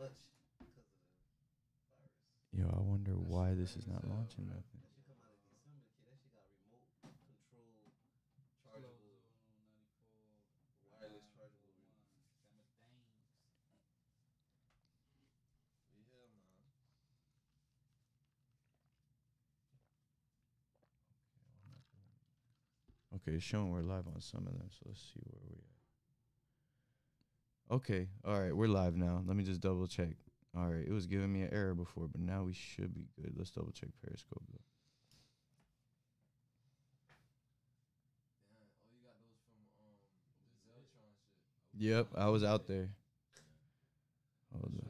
much because of the virus. Yo, I wonder That why this is not launching bro. nothing. That shit come out in December, kid. That shit got remote control, chargeable, wireless chargeable. re- Yeah, man. Okay, it's showing we're live on some of them, so let's see where we at. Okay, all right, we're live now. Let me just double check. All right, it was giving me an error before, but now we should be good. Let's double check Periscope though. Damn. You got those from the Zeltron shit. Yep, I was out there. Hold on.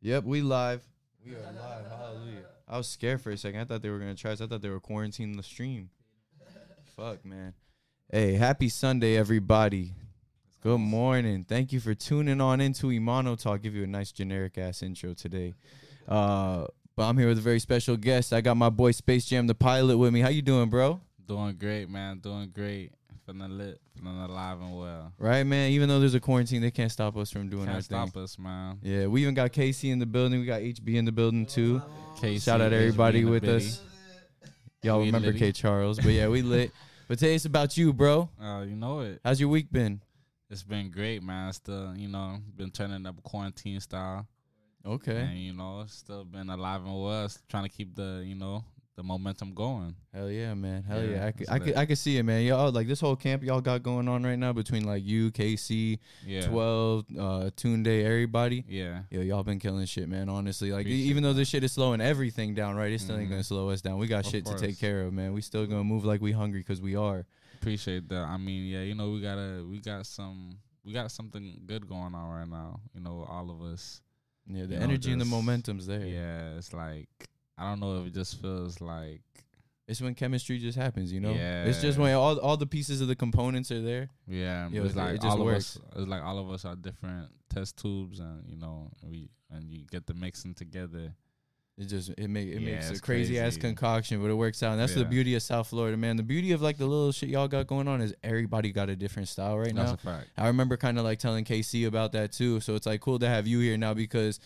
Yep, we live. We are live. Hallelujah. I was scared for a second. I thought they were gonna try. us. I thought they were quarantining the stream. Fuck, man. Hey, happy Sunday, everybody. Good morning. Thank you for tuning on into Imano Talk. Give you a nice generic ass intro today. Uh, but I'm here with a very special guest. I got my boy Space Jam the pilot with me. How you doing, bro? Doing great, man. Doing great. Feeling lit. Feeling alive and well. Right, man. Even though there's a quarantine, they can't stop us from doing our Can't thing. stop us, man. Yeah, we even got Casey in the building. We got HB in the building too. KC, Shout out everybody with bitty. us. Y'all We remember litty. K Charles, but yeah, we lit. But today it's about you, bro. Uh, you know it. How's your week been? It's been great, man. Still, you know, been turning up quarantine style, Okay. and you know, still been alive and well. Trying to keep the, you know, the momentum going. Hell yeah, man. Hell yeah. Yeah, I could, I could. I could see it, man. Y'all like this whole camp y'all got going on right now between like you, KC, Yeah. twelve, uh, Tune Day, everybody. Yeah. Yo, y'all been killing shit, man. Honestly, like Appreciate even though this shit is slowing everything down, right? It still ain't Mhm. gonna slow us down. We got Of shit to take care of, man. We still gonna move like we hungry because we are. Appreciate that. I mean, yeah, you know, we gotta, we got some, we got something good going on right now. You know, all of us. Yeah, the You know, energy and the momentum's there. Yeah, it's like I don't know if it just feels like It's when chemistry just happens, you know. It's just when all all the pieces of the components are there. Yeah, Yo, it's like it just all works. of us. It's like all of us are different test tubes, and you know, we and you get the mixing together. It just it make it Yeah, makes a it's crazy, ass concoction, but it works out. And that's the beauty of South Florida, man. The beauty of like the little shit y'all got going on is everybody got a different style right That's now. a fact. I remember kind of like telling KC about that too. So it's like cool to have you here now because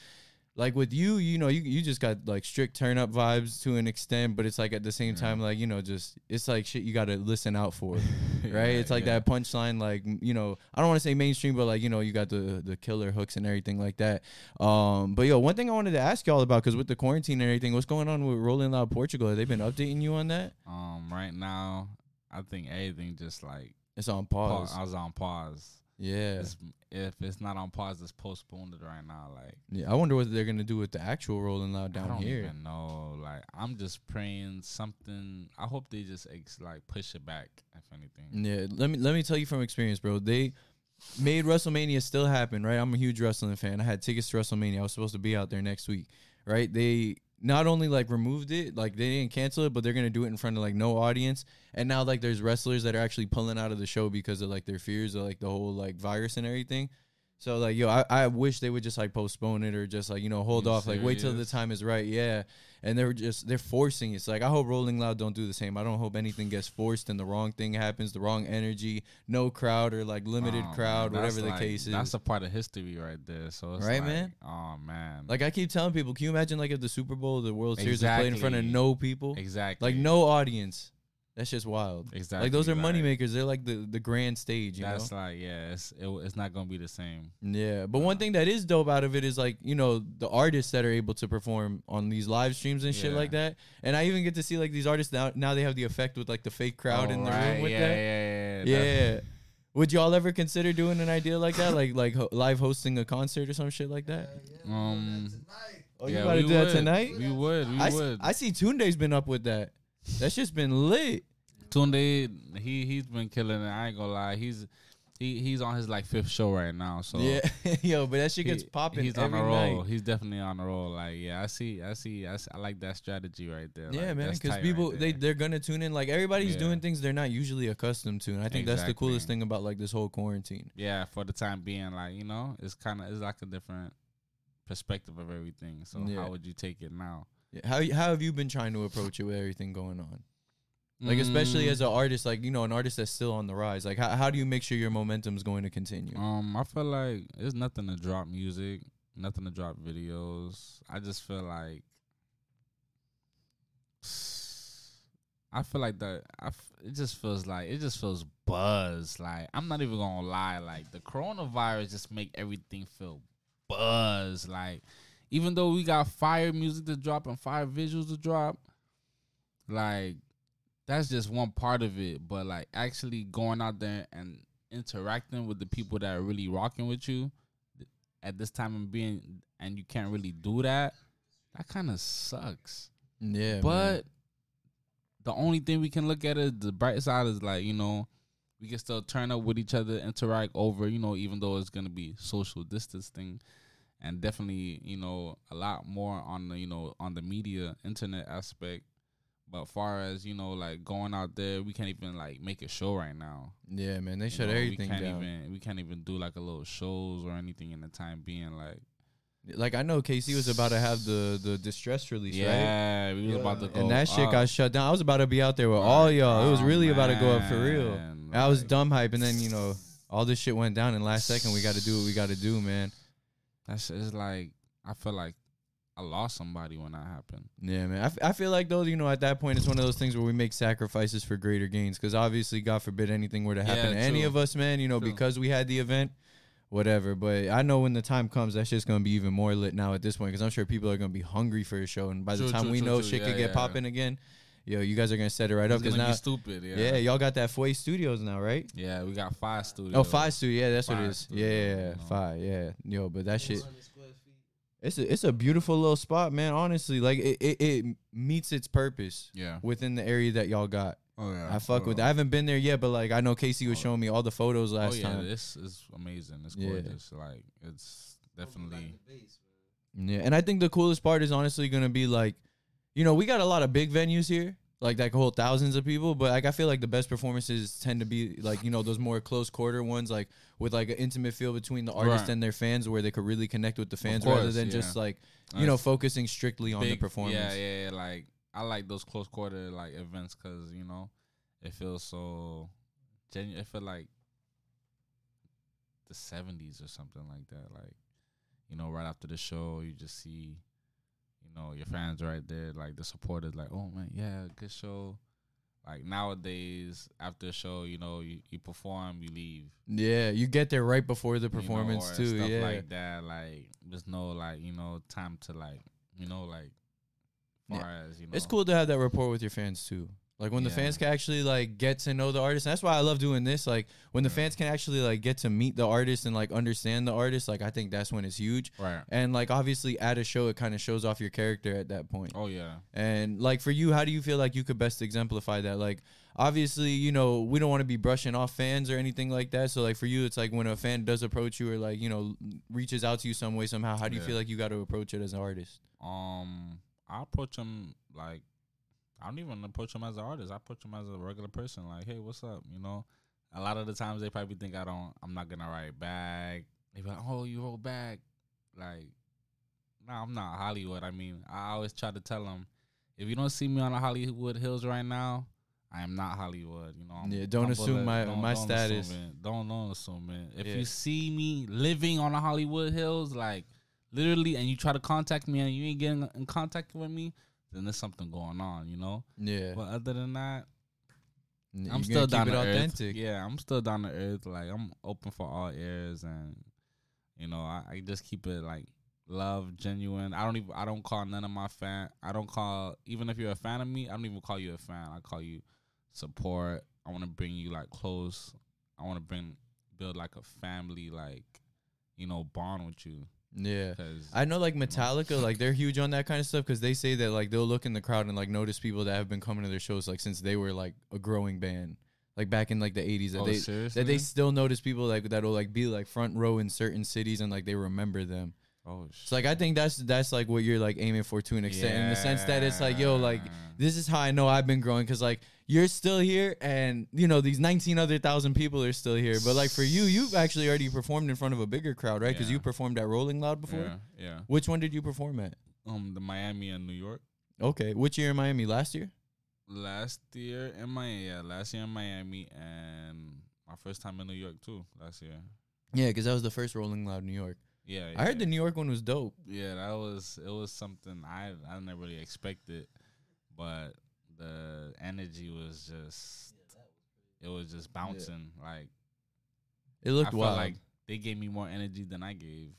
like with you, you know, you you just got like strict turn up vibes to an extent, but it's like at the same Yeah. time, like, you know, just it's like shit you gotta listen out for. right? Yeah, it's like yeah. that punchline, like you know, I don't want to say mainstream, but like you know, you got the the killer hooks and everything like that. Um, but yo, one thing I wanted to ask y'all about because with the quarantine and everything, what's going on with Rolling Loud Portugal? Have they been updating you on that? Um, right now, I think everything just like It's on pause. pause. I was on pause. Yeah. It's, if it's not on pause, it's postponed right now. Like yeah. I wonder what they're gonna do with the actual Rolling Loud I down don't here. even know. Like I'm just praying something. I hope they just ex- like push it back. If anything. Yeah, let me let me tell you from experience, bro. They made WrestleMania still happen, right? I'm a huge wrestling fan. I had tickets to WrestleMania. I was supposed to be out there next week, right? They not only like removed it, like they didn't cancel it, but they're gonna do it in front of like no audience. And now like there's wrestlers that are actually pulling out of the show because of like their fears of like the whole like virus and everything. So like yo, I, I wish they would just like postpone it or just like you know hold off, like wait till the time is right. Yeah, and they're just they're forcing it. It's like I hope Rolling Loud don't do the same. I don't hope anything gets forced and the wrong thing happens, the wrong energy, no crowd or like limited Oh, crowd, man, whatever the like- case is. That's a part of history right there. So it's Right, like, man? Oh man. like I keep telling people, can you imagine like if the Super Bowl, the World Series is played in front of no people, exactly. like no audience? That's just wild. Exactly. Like those are money makers. They're like the the grand stage, you know. That's like yeah. It's it, it's not gonna be the same. Yeah, but one thing that is dope out of it is like you know the artists that are able to perform on these live streams and shit Yeah. like that. And I even get to see like these artists now. Now they have the effect with like the fake crowd Oh, in the right, room with yeah, that. Yeah, yeah, Yeah. That's- Would y'all ever consider doing an idea like that, like like ho- live hosting a concert or some shit like that? Um. Tonight. Oh, yeah, you about to we do that would. tonight? We would. We I, s- would. I see Tunde's been up with that. That shit's been lit. Tunde, he he's been killing it. I ain't gonna lie. He's he he's on his like fifth show right now. So yeah, yo, but that shit he- gets popping He's on a roll. night. He's definitely on a roll. Like yeah, I see. I see. I like that strategy right there. Yeah, like, man, because people right they they're gonna tune in. Like everybody's Yeah. doing things they're not usually accustomed to, and I think that's the coolest thing about like this whole quarantine. yeah for the time being like you know it's kind of it's like a different perspective of everything. So Yeah. how would you take it now? Yeah, How how have you been trying to approach it with everything going on? Like especially Mm, as an artist, like you know, an artist that's still on the rise. Like how how do you make sure your momentum is going to continue? Um, I feel like there's nothing to drop music. nothing to drop videos. I just feel like I feel like the I f- it just feels like it just feels buzz. Like I'm not even gonna lie. Like the coronavirus just make everything feel buzz. Like even though we got fire music to drop and fire visuals to drop, like that's just one part of it. But like actually going out there and interacting with the people that are really rocking with you at this time and being and you can't really do that, that kind of sucks. Yeah, but man. the only thing we can look at is the bright side is like you know we can still turn up with each other, interact over you know even though it's gonna be social distancing, and definitely you know a lot more on the you know on the media internet aspect. But far as you know, like going out there, we can't even like make a show right now. yeah, man, they You shut know, everything we can't down. Even, we can't even do like a little shows or anything in the time being. Like Like I know KC was about to have the the distress release, right? yeah, we was about to go. And that shit up. got shut down. I was about to be out there with all y'all. It was Oh, really about to go up for real. Oh, man, I was dumb hype, and then you know all this shit went down. And last second, we got to do what we got to do, man. That's it's like I feel like I lost somebody when that happened. Yeah, man. I, f- I feel like though, you know, at that point, it's one of those things where we make sacrifices for greater gains. Because obviously, God forbid anything were to happen Yeah, to any of us, man. You know, True. because we had the event, whatever. But I know when the time comes, that's just gonna be even more lit now at this point. Because I'm sure people are gonna be hungry for a show, and by the time true, we know true. shit Yeah, could get yeah. popping again, yo, you guys are gonna set it right up. Because gonna now, be stupid. Yeah. yeah. y'all got that Foy Studios now, right? Yeah, we got five studios. Oh, five studio. Yeah, that's what it is. Five is. Yeah, yeah, you know. five. Yeah, yo, but that shit. 400 square feet. It's a it's a beautiful little spot, man. Honestly, like it, it, it meets its purpose Yeah. within the area that y'all got. Oh yeah. I fuck with. That. I haven't been there yet, but like I know Casey was Oh. showing me all the photos last Oh last yeah, time. this is amazing. It's Yeah. gorgeous. Like it's definitely. Like the base, man. Yeah, and I think the coolest part is honestly gonna be like, you know, we got a lot of big venues here, like that hold thousands of people. But like I feel like the best performances tend to be like you know those more close quarter ones, like with like an intimate feel between the artist Right. and their fans, where they could really connect with the fans rather than yeah. just like you know focusing strictly on the performance. Yeah, yeah, yeah. Like I like those close quarter like events because you know it feels so genuine. It feel like the seventies or something like that. Like you know, right after the show, you just see you know your fans right there, like the supporters, like oh man, yeah, good show. Like nowadays, after a show, you know, you, you perform, you leave. Yeah, you get there right before the you know, performance too. Stuff Yeah, like that. Like there's no like you know time to like you know like Yeah. as you know. it's cool to have that rapport with your fans too. Like when the Yeah. fans can actually like get to know the artist. And that's why I love doing this. Like when the fans can actually like get to meet the artist and like understand the artist. Like I think that's when it's huge. Right. And like obviously at a show, it kind of shows off your character at that point. Oh yeah. And like for you, how do you feel like you could best exemplify that? Like obviously, you know, we don't want to be brushing off fans or anything like that. So like for you, it's like when a fan does approach you or like you know reaches out to you some way somehow. How do you Yeah. feel like you got to approach it as an artist? Um, I approach them like I don't even approach them as an artist. I approach them as a regular person. Like, hey, what's up? You know, a lot of the times they probably think I don't. I'm not gonna write back. They be like, oh, you wrote back. Like, no, I'm not Hollywood. I mean, I always try to tell them, if you don't see me on the Hollywood Hills right now, I am not Hollywood. You know. I'm Yeah, don't assume my- don't- my don't status. Assume it. Don't don't assume it. If Yeah. you see me living on the Hollywood Hills, like literally, and you try to contact me and you ain't getting in contact with me, then there's something going on, you know. Yeah, But other than that, N- I'm still down to earth. authentic. Yeah, I'm still down to earth. Like I'm open for all ears, and you know, I, I just keep it like love, genuine. I don't even I don't call none of my fan. I don't call even if you're a fan of me. I don't even call you a fan. I call you support. I want to bring you like close. I want to bring build like a family like you know bond with you. Yeah. I know like Metallica, like they're huge on that kind of stuff because they say that like they'll look in the crowd and like notice people that have been coming to their shows like since they were like a growing band, like back in like the eighties. That oh, they seriously? that they still notice people like that'll like be like front row in certain cities and like they remember them. Oh, So like I think that's that's like what you're like aiming for to an extent, in the sense that it's like yo like this is how I know I've been growing because like you're still here and you know these 19 other thousand people are still here. But like for you, you've actually already performed in front of a bigger crowd, right? Because Yeah. you performed at Rolling Loud before. yeah, yeah. Which one did you perform at? Um, the Miami and New York. Okay, which year in Miami? Last year? Last year in Miami, yeah, last year in Miami, and my first time in New York too. Last year, Yeah, because that was the first Rolling Loud in New York. Yeah, I heard the New York one was dope. Yeah, that was it was something I I never really expected, but the energy was just it was just bouncing. Like It looked wild. like they gave me more energy than I gave.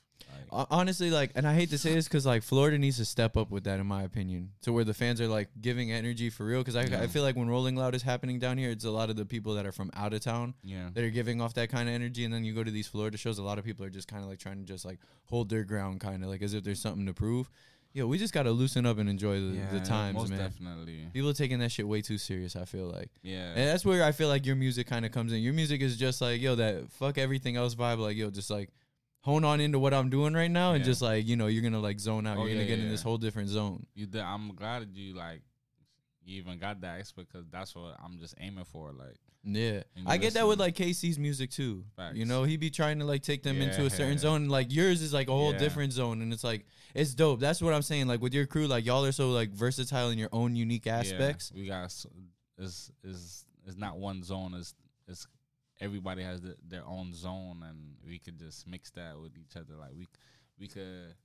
Like, Honestly, like, and I hate to say this because like Florida needs to step up with that, in my opinion, to where the fans are like giving energy for real. Because I, Yeah. I feel like when Rolling Loud is happening down here, it's a lot of the people that are from out of town yeah, that are giving off that kind of energy, and then you go to these Florida shows, a lot of people are just kind of like trying to just like hold their ground, kind of like as if there's something to prove. Yo, we just gotta loosen up and enjoy the, yeah, the times, most man. definitely. People are taking that shit way too serious. I feel like. Yeah, And that's where I feel like your music kind of comes in. Your music is just like, yo, that fuck everything else vibe. Like, yo, just like hone on into what I'm doing right now, and Yeah. just like, you know, you're gonna like zone out. Oh, you're gonna yeah, get yeah, in this yeah. whole different zone. you. Did, I'm glad that you like you even got that aspect because that's what I'm just aiming for. Like, Yeah, And I get that with listen. like KC's music too. You know, he be trying to like take them into a certain Yeah. zone. Like yours is like a whole Yeah. different zone, and it's like it's dope. That's what I'm saying. Like with your crew, like y'all are so like versatile in your own unique aspects. Yeah, we got s- is is is not one zone. Is is everybody has the, their own zone, and we could just mix that with each other. Like we we could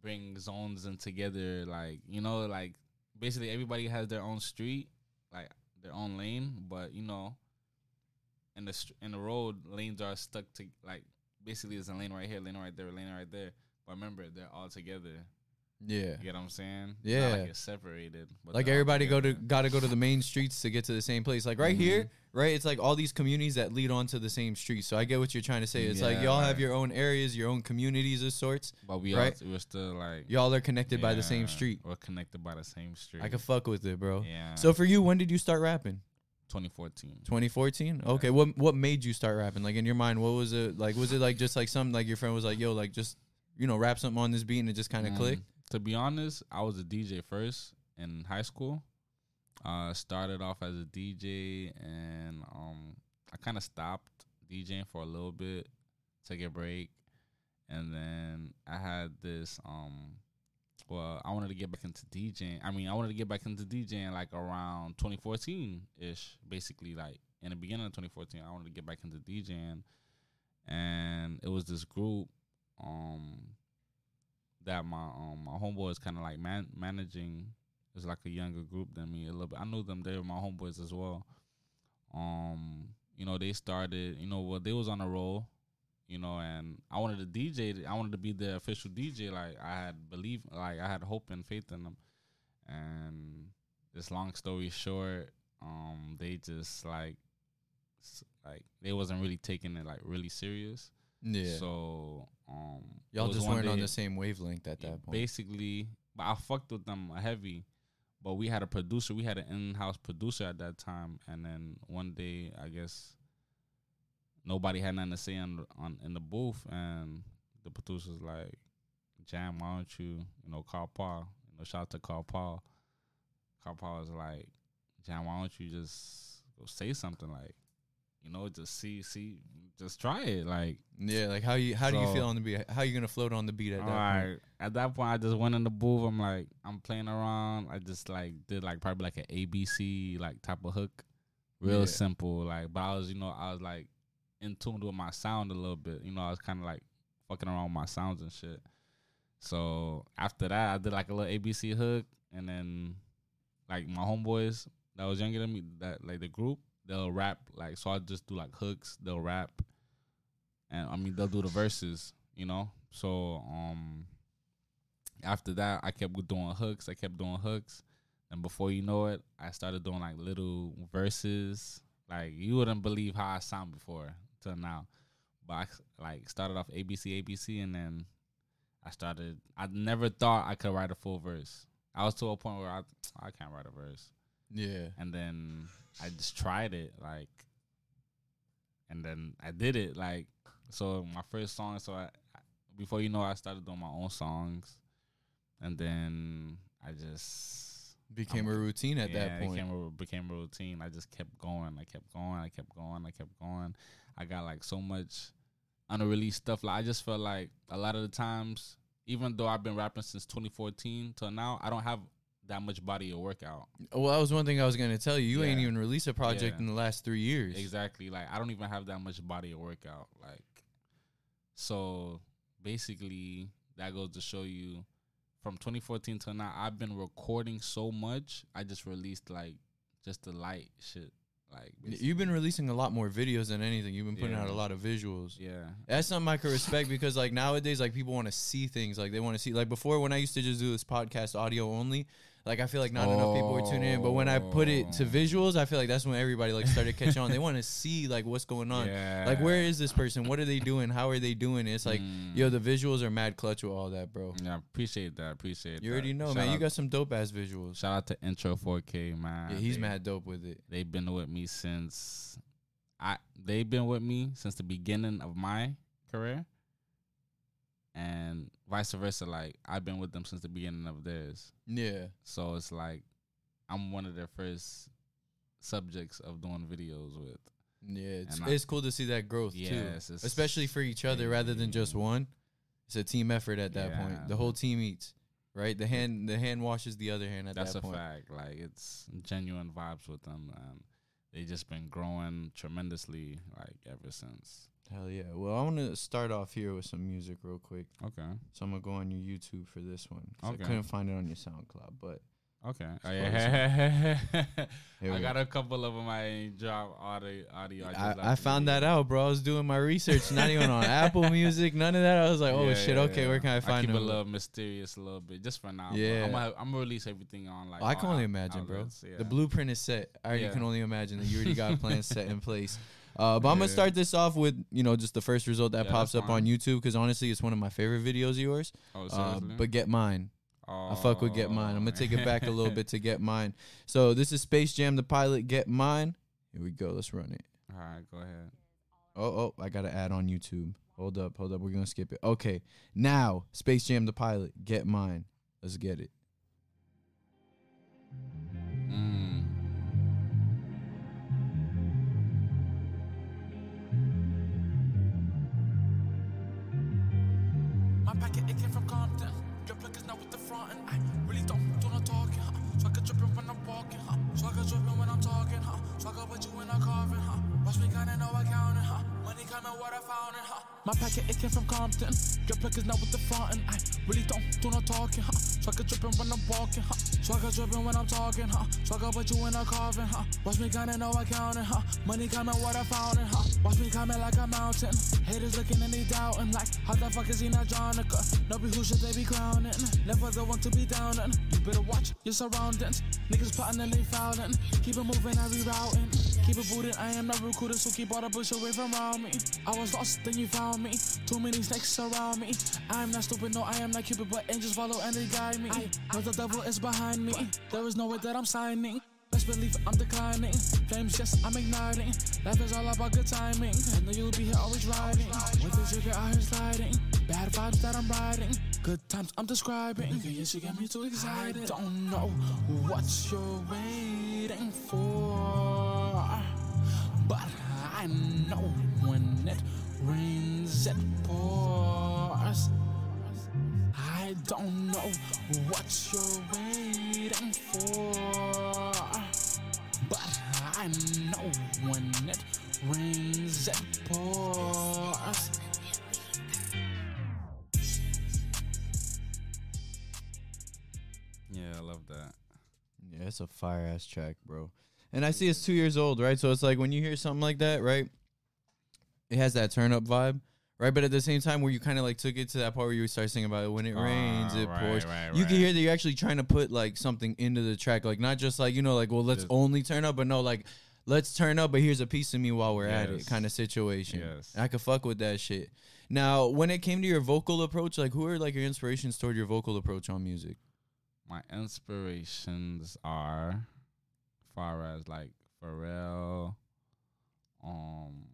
bring zones and together. Like you know, like basically everybody has their own street, like their own lane. But you know, in the in the road, lanes are stuck to like basically there's a lane right here, lane right there, lane right there. But remember, they're all together. Yeah. You get what I'm saying? Not Yeah. like it's separated. But like everybody go to got to go to the main streets to get to the same place. Like right here, Mm-hmm. right? It's like all these communities that lead onto the same street. So I get what you're trying to say. It's like y'all have your own areas, your own communities of sorts. But we right? all we're still like Y'all are connected by the same street. We're connected by the same street. I can fuck with it, bro. yeah. So for you, when did you start rapping? 2014. 2014. Yeah. Okay. What what made you start rapping? Like in your mind, what was it like? Was it like just like something like your friend was like, yo, like just you know, rap something on this beat and it just kind of Mm, clicked? To be honest, I was a DJ first in high school. Uh, started off as a DJ, and um, I kind of stopped DJing for a little bit, took a break, and then I had this um. Well, I wanted to get back into DJing. I mean, I wanted to get back into DJing like around 2014 ish, basically. Like in the beginning of 2014, I wanted to get back into DJing, and it was this group um that my um my homeboys kind of like man- managing is like a younger group than me a little bit. I knew them; they were my homeboys as well. Um, you know, they started. You know, well, they was on a roll. You know, and I wanted to DJ. I wanted to be the official DJ. Like I had believe, like I had hope and faith in them. And this long story short, um, they just like, like they wasn't really taking it like really serious. Yeah. So um, Y'all just weren't on the same wavelength at that point. Basically, but I fucked with them heavy. But we had a producer. We had an in-house producer at that time, and then one day, I guess nobody had nothing to say on the- on in the booth, and the producer's like, "Jam, why don't you, you know, call Paul? You know, shout out to Carl Paul. Carl Paul is like, Jam, why don't you just go say something like, you know, just see, see, just try it, like." yeah. Like how you how do you feel on the beat? How you gonna float on the beat at that point? At that point, I just went in the booth. I'm like, I'm playing around. I just like did like probably like an ABC like type of hook, real Yeah. simple. Like, but I was, you know, I was like in tune with my sound a little bit. You know, I was kind of like fucking around with my sounds and shit. So after that, I did like a little ABC hook, and then like my homeboys that was younger than me, that like the group, they'll rap like. So I just do like hooks. They'll rap, and I mean they'll do the verses. You know, so um after that, I kept doing hooks. I kept doing hooks, and before you know it, I started doing like little verses. Like you wouldn't believe how I sound before till now, but I like started off ABC ABC, and then I started. I never thought I could write a full verse. I was to a point where I I can't write a verse, Yeah. and then I just tried it like, and then I did it like. So my first song, so I before you know, I started doing my own songs, and then I just Became I'm- a routine at yeah, that point. Became a, became a routine. I just kept going. I kept going. I kept going. I kept going. I got like so much unreleased stuff. Like I just felt like a lot of the times, even though I've been rapping since 2014 till now, I don't have that much body of work out. Well, that was one thing I was gonna tell you. You ain't even released a project Yeah. in the last three years. Exactly. Like I don't even have that much body of work out. Like so basically that goes to show you from 2014 till now I've been recording so much. I just released like just the light shit. Like basically. You've been releasing a lot more videos than anything. You've been putting Yeah. out a lot of visuals. yeah. That's something I could respect because like nowadays, like people want to see things. Like they want to see. Like before, when I used to just do this podcast audio only, like I feel like not enough people were tuning in. But when I put it to Oh. visuals, I feel like that's when everybody like started catching on. They want to see like what's going on. Yeah. Like where is this person? What are they doing? How are they doing? It's like Mm. yo, the visuals are mad clutch with all that, bro. Yeah, I appreciate that. Appreciate it. You that. already know, Shout man. You got some dope ass visuals. shout out to Intro 4K, man. Yeah, he's They- mad dope with it. They've been with me since I they've been with me since the beginning of my career. And vice versa, like I've been with them since the beginning of theirs. Yeah, So it's like I'm one of their first subjects of doing videos with. yeah. It's I- it's cool to see that growth too, it's especially for each other rather than just one. It's a team effort at that point. The whole team eats, right? The hand the hand washes the other hand at That's that point. That's a fact. Like it's genuine vibes with them, and they just been growing tremendously, like ever since. Hell yeah. Well, I want to start off here with some music real quick. Okay, So I'm gonna go on your YouTube for this one. Okay. I couldn't find it on your SoundCloud, but okay. Oh, yeah. I got go. a couple of them. I ain't drop audio. audio. just I, I found that out, bro. I was doing my research, not even on Apple Music, none of that. I was like, oh Yeah, shit, yeah, okay, where can I find keep them? it a little mysterious, a little bit, just for now. Yeah. I'm gonna, I'm gonna release everything on like. I can only imagine, bro. The blueprint is set. I already Yeah. can only imagine that you already got plans set in place. Uh, but I'm gonna start this off with you know just the first result that Yeah, pops that's up on fine. YouTube because honestly it's one of my favorite videos of yours. Oh, Uh, seriously? but get mine. I fuck with Get Mine. I'm gonna take it back a little Oh. bit to Get Mine. So this is Space Jam the pilot. Get Mine. Here we go. Let's run it. All right, go ahead. Oh oh, I gotta add on YouTube. Hold up, hold up. We're gonna skip it. Okay, now Space Jam the pilot. Get Mine. Let's get it. I go put you in a coffin, huh? Watch me kinda know I counting, huh? Money coming, what I found it, huh? My packet, it came from Compton. Your plug is not with the front, and I really don't do no talking, huh? So I get drippin' when I'm walking, huh? So I get drippin' when I'm talking, huh? Go put you in a coffin, huh? Watch me kinda know I counting, huh? Money coming, what I found it, huh? Watch me coming like a mountain. Haters looking and they doubting, like, how the fuck is he not Jonica? No be who should they be crowning? Never the one to be downing. You better watch your surroundings. Niggas plotting and they fouling. Keep it moving I rerouting. Keep it booted, I am not recruited, so keep all the bush away from around me. I was lost, then you found me. Too many snakes surround me. I am not stupid, no, I am not Cupid, but angels follow and they guide me. Know the devil is behind me. There is no way that I'm signing. Best believe I'm declining. Flames, yes, I'm igniting. Life is all about good timing. I know you'll be here always riding. With the trigger, out here sliding. Bad vibes that I'm riding. Good times I'm describing. Nigga, yes, you get me too excited. I don't know what you're waiting for. But I know when it rains, it pours. I don't know what you're waiting for. But I know when it rains, it pours. Yeah, I love that. Yeah, it's a fire ass track, bro. And I see it's two years old, right? So it's like when you hear something like that, right? It has that turn up vibe, right? But at the same time, where you kind of like took it to that part where you start singing about it, when it rains, Ah, it right, pours. right, you can right. hear that you're actually trying to put like something into the track, like not just like you know, like well, let's Just- only turn up, but no, like let's turn up, but here's a piece of me while we're at it, Yes. kind of situation. Yes. And I could fuck with that shit. Now, when it came to your vocal approach, like who are like your inspirations toward your vocal approach on music? My inspirations are far as like Pharrell, um,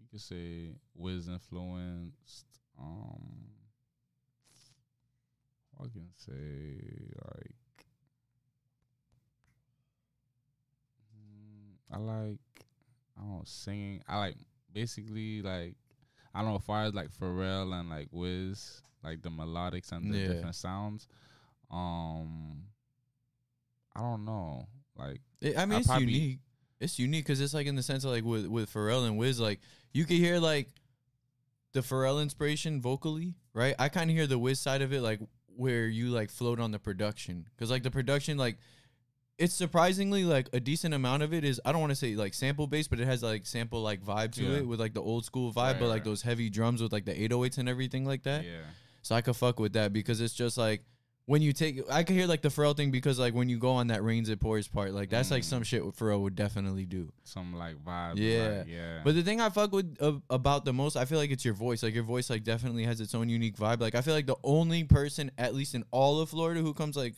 you could say Wiz influenced, um, I can say like, mm, I like, I don't know, singing. I like basically like, I don't know, far as like Pharrell and like Wiz, like the melodics and the Yeah. different sounds. Um, I don't know, like It, I mean, I it's probably- unique. It's unique because it's like in the sense of like with with Pharrell and Wiz, like you could hear like the Pharrell inspiration vocally, right? I kind of hear the Wiz side of it, like where you like float on the production, because like the production, like it's surprisingly like a decent amount of it is I don't want to say like sample based, but it has like sample like vibe to Yeah. it with like the old school vibe, Right, but like right. those heavy drums with like the 808s and everything like that. Yeah. So I could fuck with that because it's just like when you take I could hear like the Pharrell thing because like when you go on that rains it pours part, like that's like Mm. some shit Pharrell would definitely do. Some like vibe. Yeah. Like, yeah. But the thing I fuck with uh, about the most, I feel like it's your voice. Like your voice, like definitely has its own unique vibe. Like I feel like the only person, at least in all of Florida, who comes like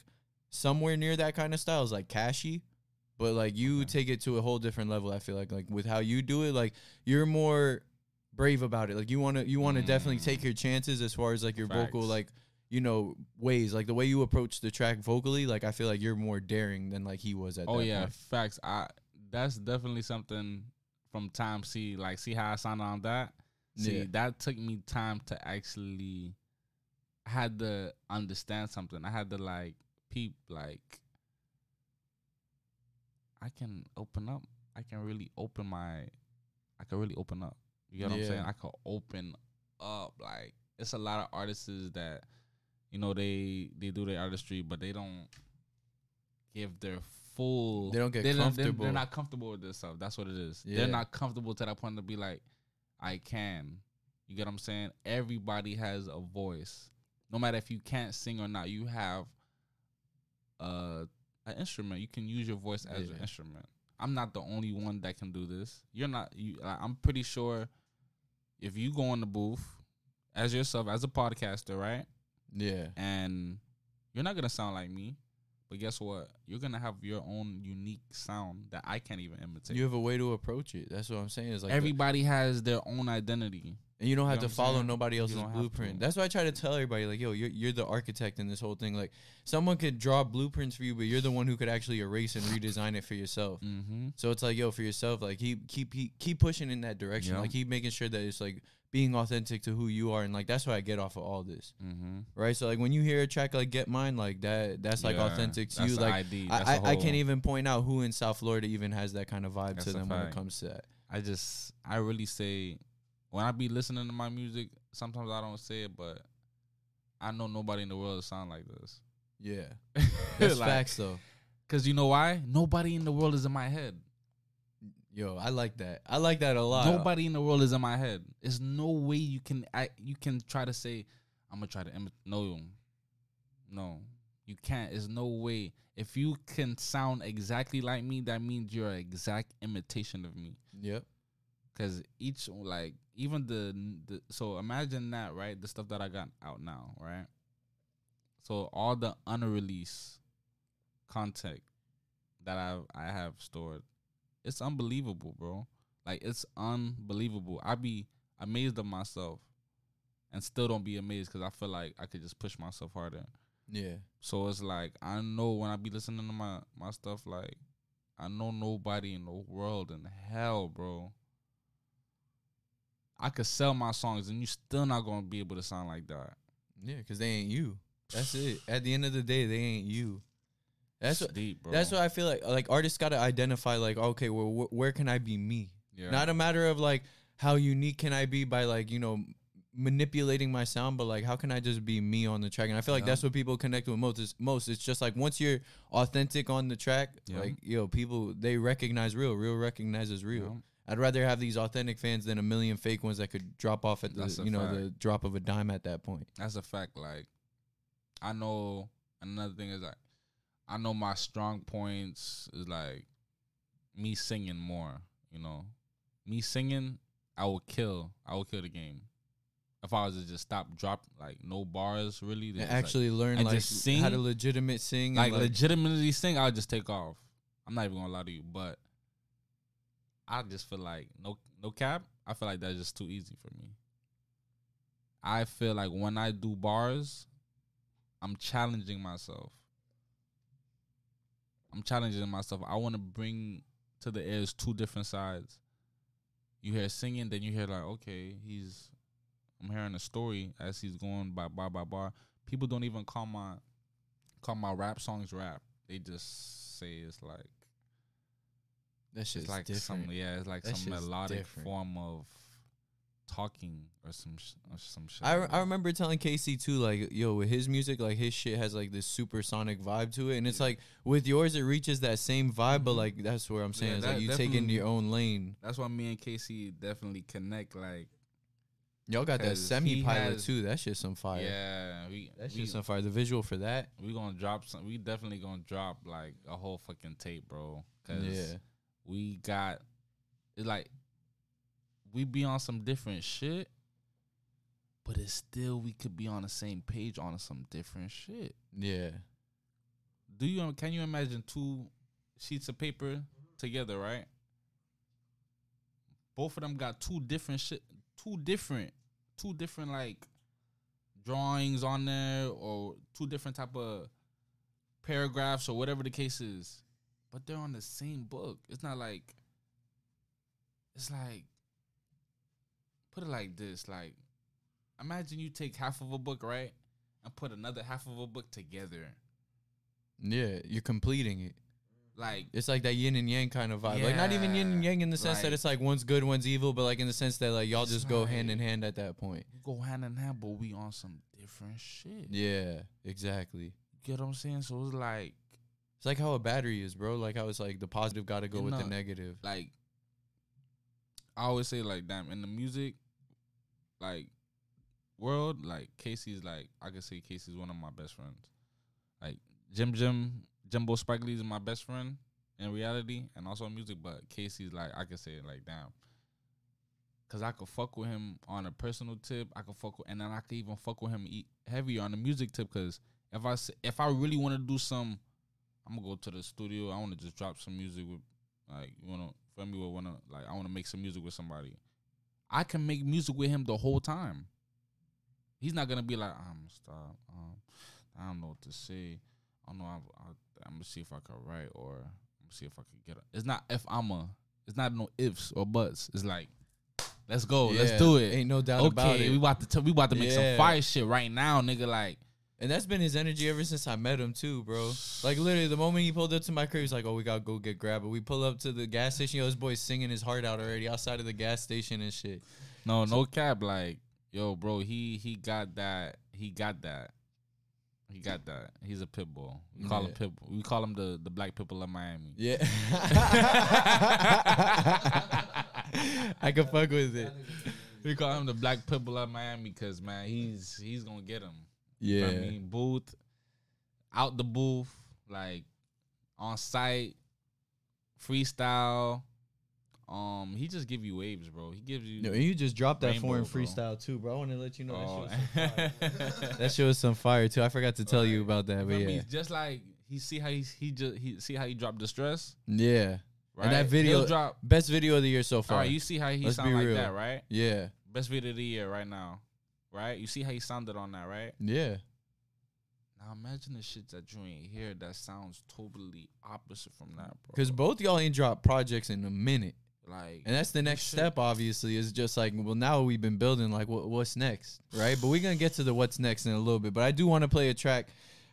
somewhere near that kind of style is like Cashy. But like you Okay. take it to a whole different level. I feel like like with how you do it, like you're more brave about it. Like you want to you want to definitely Mm. take your chances as far as like your vocal like you know ways like the way you approach the track vocally. Like I feel like you're more daring than like he was at. oh yeah, point. facts. I that's definitely something from time see like see how I sounded on that. See Yeah. that took me time to actually I had to understand something. I had to like peep like I can open up. I can really open my I can really open up. You get what I'm saying? I can open up. Like it's a lot of artists that you know they they do their artistry, but they don't give their full. They don't get they're, They're, comfortable. they're not comfortable with this stuff. That's what it is. Yeah. They're not comfortable to that point to be like, I can. You get what I'm saying? Everybody has a voice. No matter if you can't sing or not, you have uh, an instrument. You can use your voice as an instrument. I'm not the only one that can do this. You're not. You. I'm pretty sure if you go in the booth as yourself as a podcaster, right? Yeah. and you're not gonna sound like me. But guess what? You're gonna have your own unique sound that I can't even imitate. You have a way to approach it. That's what I'm saying. Is like the- Everybody has their own identity. And you don't have know to follow saying? nobody else's blueprint. That's why I try to tell everybody, like, yo, you're you're the architect in this whole thing. Like, someone could draw blueprints for you, but you're the one who could actually erase and redesign it for yourself. Mm-hmm. So it's like, yo, for yourself, like, keep keep keep, keep pushing in that direction. Yeah. Like, keep making sure that it's like being authentic to who you are, and like that's what I get off of all this, Mm-hmm. right? So like when you hear a track like Get Mine, like that, that's like authentic to you. Like ID. I, I, I can't even point out who in South Florida even has that kind of vibe That's to them when it comes to that. I just, I really say, when I be listening to my music, sometimes I don't say it, but I know nobody in the world sound like this. Yeah, that's Like, facts though. Cause you know why? Nobody in the world is in my head. Yo, I like that. I like that a lot. Nobody in the world is in my head. There's no way you can I, you can try to say I'm gonna try to imitate. No, no, you can't. There's no way. If you can sound exactly like me, that means you're an exact imitation of me. Yep. Cause each like even the the so imagine that right the stuff that I got out now right. So all the unreleased content that I I have stored, it's unbelievable, bro. Like it's unbelievable. I be amazed of myself, and still don't be amazed because I feel like I could just push myself harder. Yeah. So it's like I know when I be listening to my my stuff, like I know nobody in the world in hell, bro. I could sell my songs and you still not gonna be able to sound like that. Yeah, because they ain't you. That's it. At the end of the day, they ain't you. That's what. deep, bro. That's what I feel like. Like artists got to identify. Like, okay, well, wh- where can I be me? yeah. Not a matter of like how unique can I be by like you know manipulating my sound, but like how can I just be me on the track? And I feel like Yeah. that's what people connect with most. Is most. It's just like once you're authentic on the track, Yeah. like yo, people they recognize real. Real recognizes real. I'd rather have these authentic fans than a million fake ones that could drop off at the That's you know fact. the drop of a dime at that point. That's a fact. Like, I know another thing is like, I know my strong points is like me singing more. You know, me singing, I will kill. I will kill the game. If I was to just stop, drop like no bars, really, And just, like- actually learn and like just sing, how to legitimate sing. like, like legitimately sing, I'll just take off. I'm not even gonna lie to you, but I just feel like no no cap. I feel like that's just too easy for me. I feel like when I do bars, I'm challenging myself. I'm challenging myself. I want to bring to the airs two different sides. You hear singing, then you hear like, okay, he's. I'm hearing a story as he's going by bar by bar. People don't even call my call my rap songs rap. They just say it's like that shit's like different. some yeah, it's like That some melodic different. form of talking or some sh- or some shit. I, like I remember telling Casey too, like, yo, with his music, like his shit has like this supersonic vibe to it, and it's like with yours, it reaches that same vibe, but mm-hmm. like that's where I'm saying, Yeah, it's like you take into your own lane. That's why me and Casey definitely connect. Like, Y'all got that semi pilot too. That shit's some fire. yeah, we That shit's some fire. The visual for that, we gonna drop some. We definitely gonna drop like a whole fucking tape, bro. Cause yeah, we got it like we be on some different shit, but it's still we could be on the same page on some different shit. yeah, Do you can you imagine two sheets of paper together, right? Both of them got two different shit, two different, two different like drawings on there, or two different type of paragraphs or whatever the case is, but they're on the same book. It's not like it's like put it like this, like imagine you take half of a book, right? And put another half of a book together. yeah. You're completing it. Like It's like that yin and yang kind of vibe. Like not even yin and yang in the sense that it's like one's good, one's evil, but like in the sense that like y'all just go hand in hand at that point. go hand in hand, but we on some different shit. Yeah, exactly. Get what I'm saying? So it's like It's like how a battery is, bro. Like how it's like the positive got to go You with the negative. like I always say like damn in the music like world like Casey's like I could say Casey's one of my best friends. Like Jim Jim Jimbo Spike Lee's my best friend in reality and also in music, but Casey's like I could say like damn. Cause I could fuck with him on a personal tip. I could fuck with, and then I could even fuck with him heavier on the music tip. Cause if I s- if I really want to do some, I'm gonna go to the studio. I want to just drop some music with like you wanna for me would wanna like I wanna make some music with somebody. I can make music with him the whole time. He's not gonna be like I'm gonna stop. Um, I don't know what to say. I don't know. I, I, I'm gonna see if I can write or I'm gonna see if I can get it. It's not if I'm a. It's not no ifs or buts. It's like let's go. let's do it. Ain't no doubt okay, about it. we about to t- we about to make Yeah. some fire shit right now, nigga. Like And that's been his energy ever since I met him too, bro. Like literally, the moment he pulled up to my crib, he's like, "Oh, we gotta go get grab it." We pull up to the gas station. Yo, this boy's singing his heart out already outside of the gas station and shit. No, no cap. Like, yo, bro, he he got that. He got that. He got that. He's a pit bull. We call him pit. We call him the the black pit bull of Miami. Yeah, I can fuck with it. We call him the black pit bull of Miami because man, he's he's gonna get him. You know Yeah, I mean, booth, out the booth, like on site, freestyle. Um, he just give you waves, bro. He gives you. no, and you just dropped that foreign bro. freestyle too, bro. I want to let you know Oh. that shit. Was some fire. that shit was some fire too. I forgot to tell you about that, but Remember, yeah, he's just like he see how he he just he see how he dropped distress. yeah. Right? And that video, He'll drop. best video of the year so far. right, you see how he Let's sound like real. that, right? yeah, Best video of the year right now, right? You see how he sounded on that, right? yeah. Now imagine the shit that you ain't hear that sounds totally opposite from that, bro. Because both y'all ain't dropped projects in a minute. like And that's the next shit. step, obviously, is just like, well, now we've been building, like, what, what's next, right? But we're going to get to the what's next in a little bit. But I do want to play a track.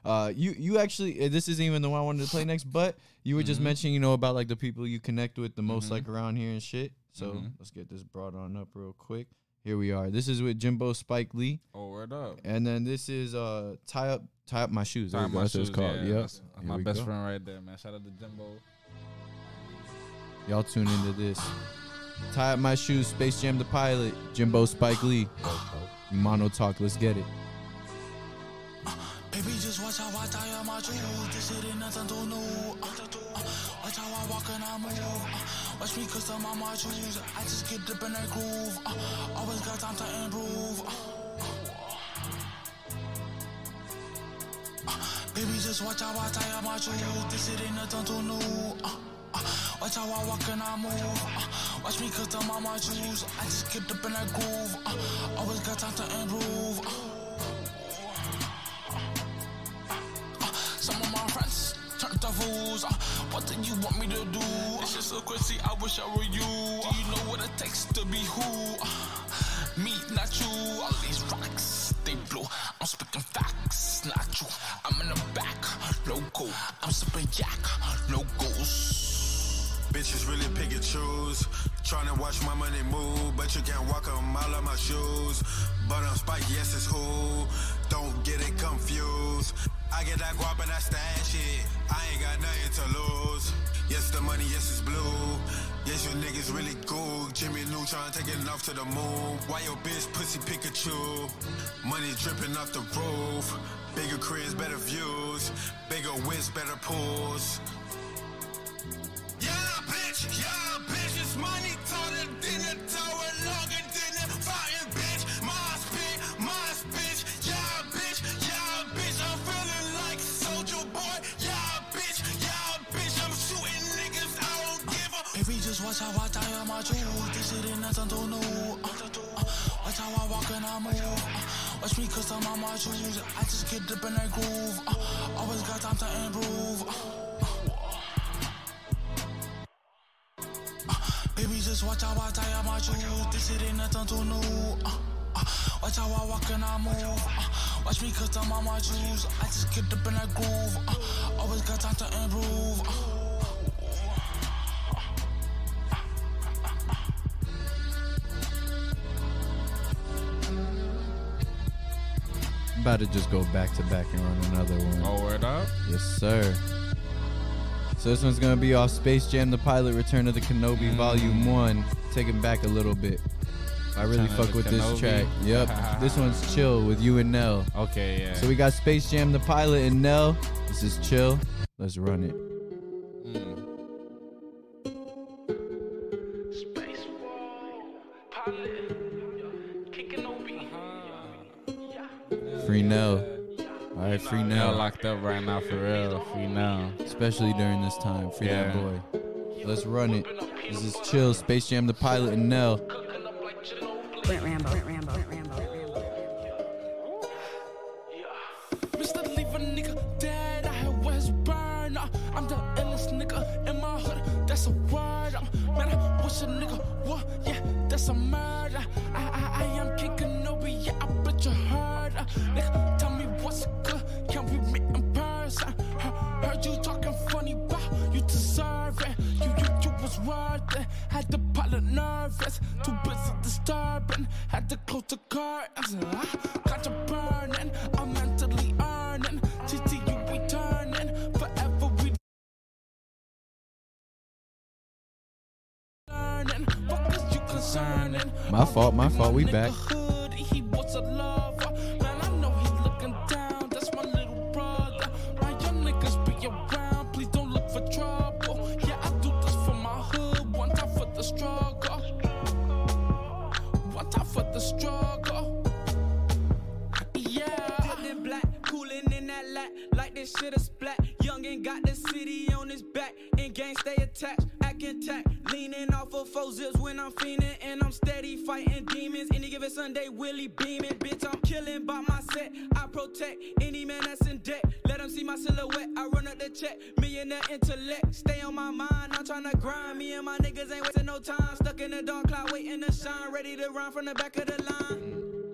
Uh, you you actually, uh, this isn't even the one I wanted to play next, but you were just Mhm. mentioning, you know, about like the people you connect with the most, Mhm. like around here and shit. So Mhm. let's get this brought on up real quick. Here we are. This is with Jimbo Spike Lee. oh word up. And then this is uh tie up tie up my shoes. Tie you go. my That's what it's shoes, called. yeah, Yep. that's- that's my best go. friend right there, man. Shout out to Jimbo. Y'all tune into this. Tie up my shoes, Space Jam the pilot, Jimbo Spike Lee. Mono talk, let's get it. Baby, just watch how I tie up my shoes. This shit ain't nothing too new. Uh, uh, watch how I walk and I move. Uh, watch me custom on my shoes. I just get dip in that groove. Uh, always got time to improve. Uh, uh, baby, just watch how I tie up my shoes. This shit ain't nothing too new. Uh, uh, watch how I walk and I move. Uh, watch me custom on my shoes. I just get dip in that groove. Always got time to improve. To. Uh, what do you want me to do? It's just so crazy. I wish I were you. Do you know what it takes to be who? Uh, me, not you. All these rocks, they blow. I'm speaking facts, not true. I'm in the back, logo. I'm sipping yak, logos. Bitches really pick and choose. Tryna watch my money move, but you can't walk a mile of my shoes. But I'm Spike, yes, it's who. Don't get it confused. I get that guap and that stash shit. I ain't got nothing to lose. Yes, the money, yes, it's blue. Yes, your niggas really cool. Jimmy Neutron taking off to the moon. Why your bitch pussy Pikachu? Money dripping off the roof. Bigger cribs, better views. Bigger whips, better pools. My jewels. This shit ain't nothing to new. Uh, watch how I walk and I move. Uh, watch me custom on my shoes. I just get up in that groove. Uh, always got time to improve. Baby, just watch how I tie up my shoes. This shit ain't nothing to new. Watch how I walk and I move. Watch me custom on my shoes. I just get up in that groove. Always got time to improve. About to just go back to back and run another one. Oh, word up. Yes, sir. So this one's gonna be off Space Jam: The Pilot, Return of the Kenobi, hmm. Volume One. Taking back a little bit. I really fuck with this track. Yep, this one's chill with you and Nell. Okay, yeah. So we got Space Jam: The Pilot and Nell. This is chill. Let's run it. Now Nell. locked up right now for real. Free now. Especially during this time. Free that boy. Let's run it. This is chill. Space Jam: The Pilot and Nell. Brent Rambo. Brent Rambo. Brent Rambo. Ah, got you burning. I'm mentally earning. TT, you returning. Forever we learning. Fuck is you concerning? My fault, my fault, we back. Shit a splat. Youngin' got the city on his back, and gang stay attached, acting tact, leaning off of four zips when I'm fiending, and I'm steady fighting demons. Any given Sunday, Willie beaming, bitch, I'm killing by my set. I protect any man that's in debt. Let them see my silhouette, I run up the check. Millionaire intellect, stay on my mind. I'm tryna grind. Me and my niggas ain't wasting no time. Stuck in the dark cloud, waiting to shine, ready to run from the back of the line.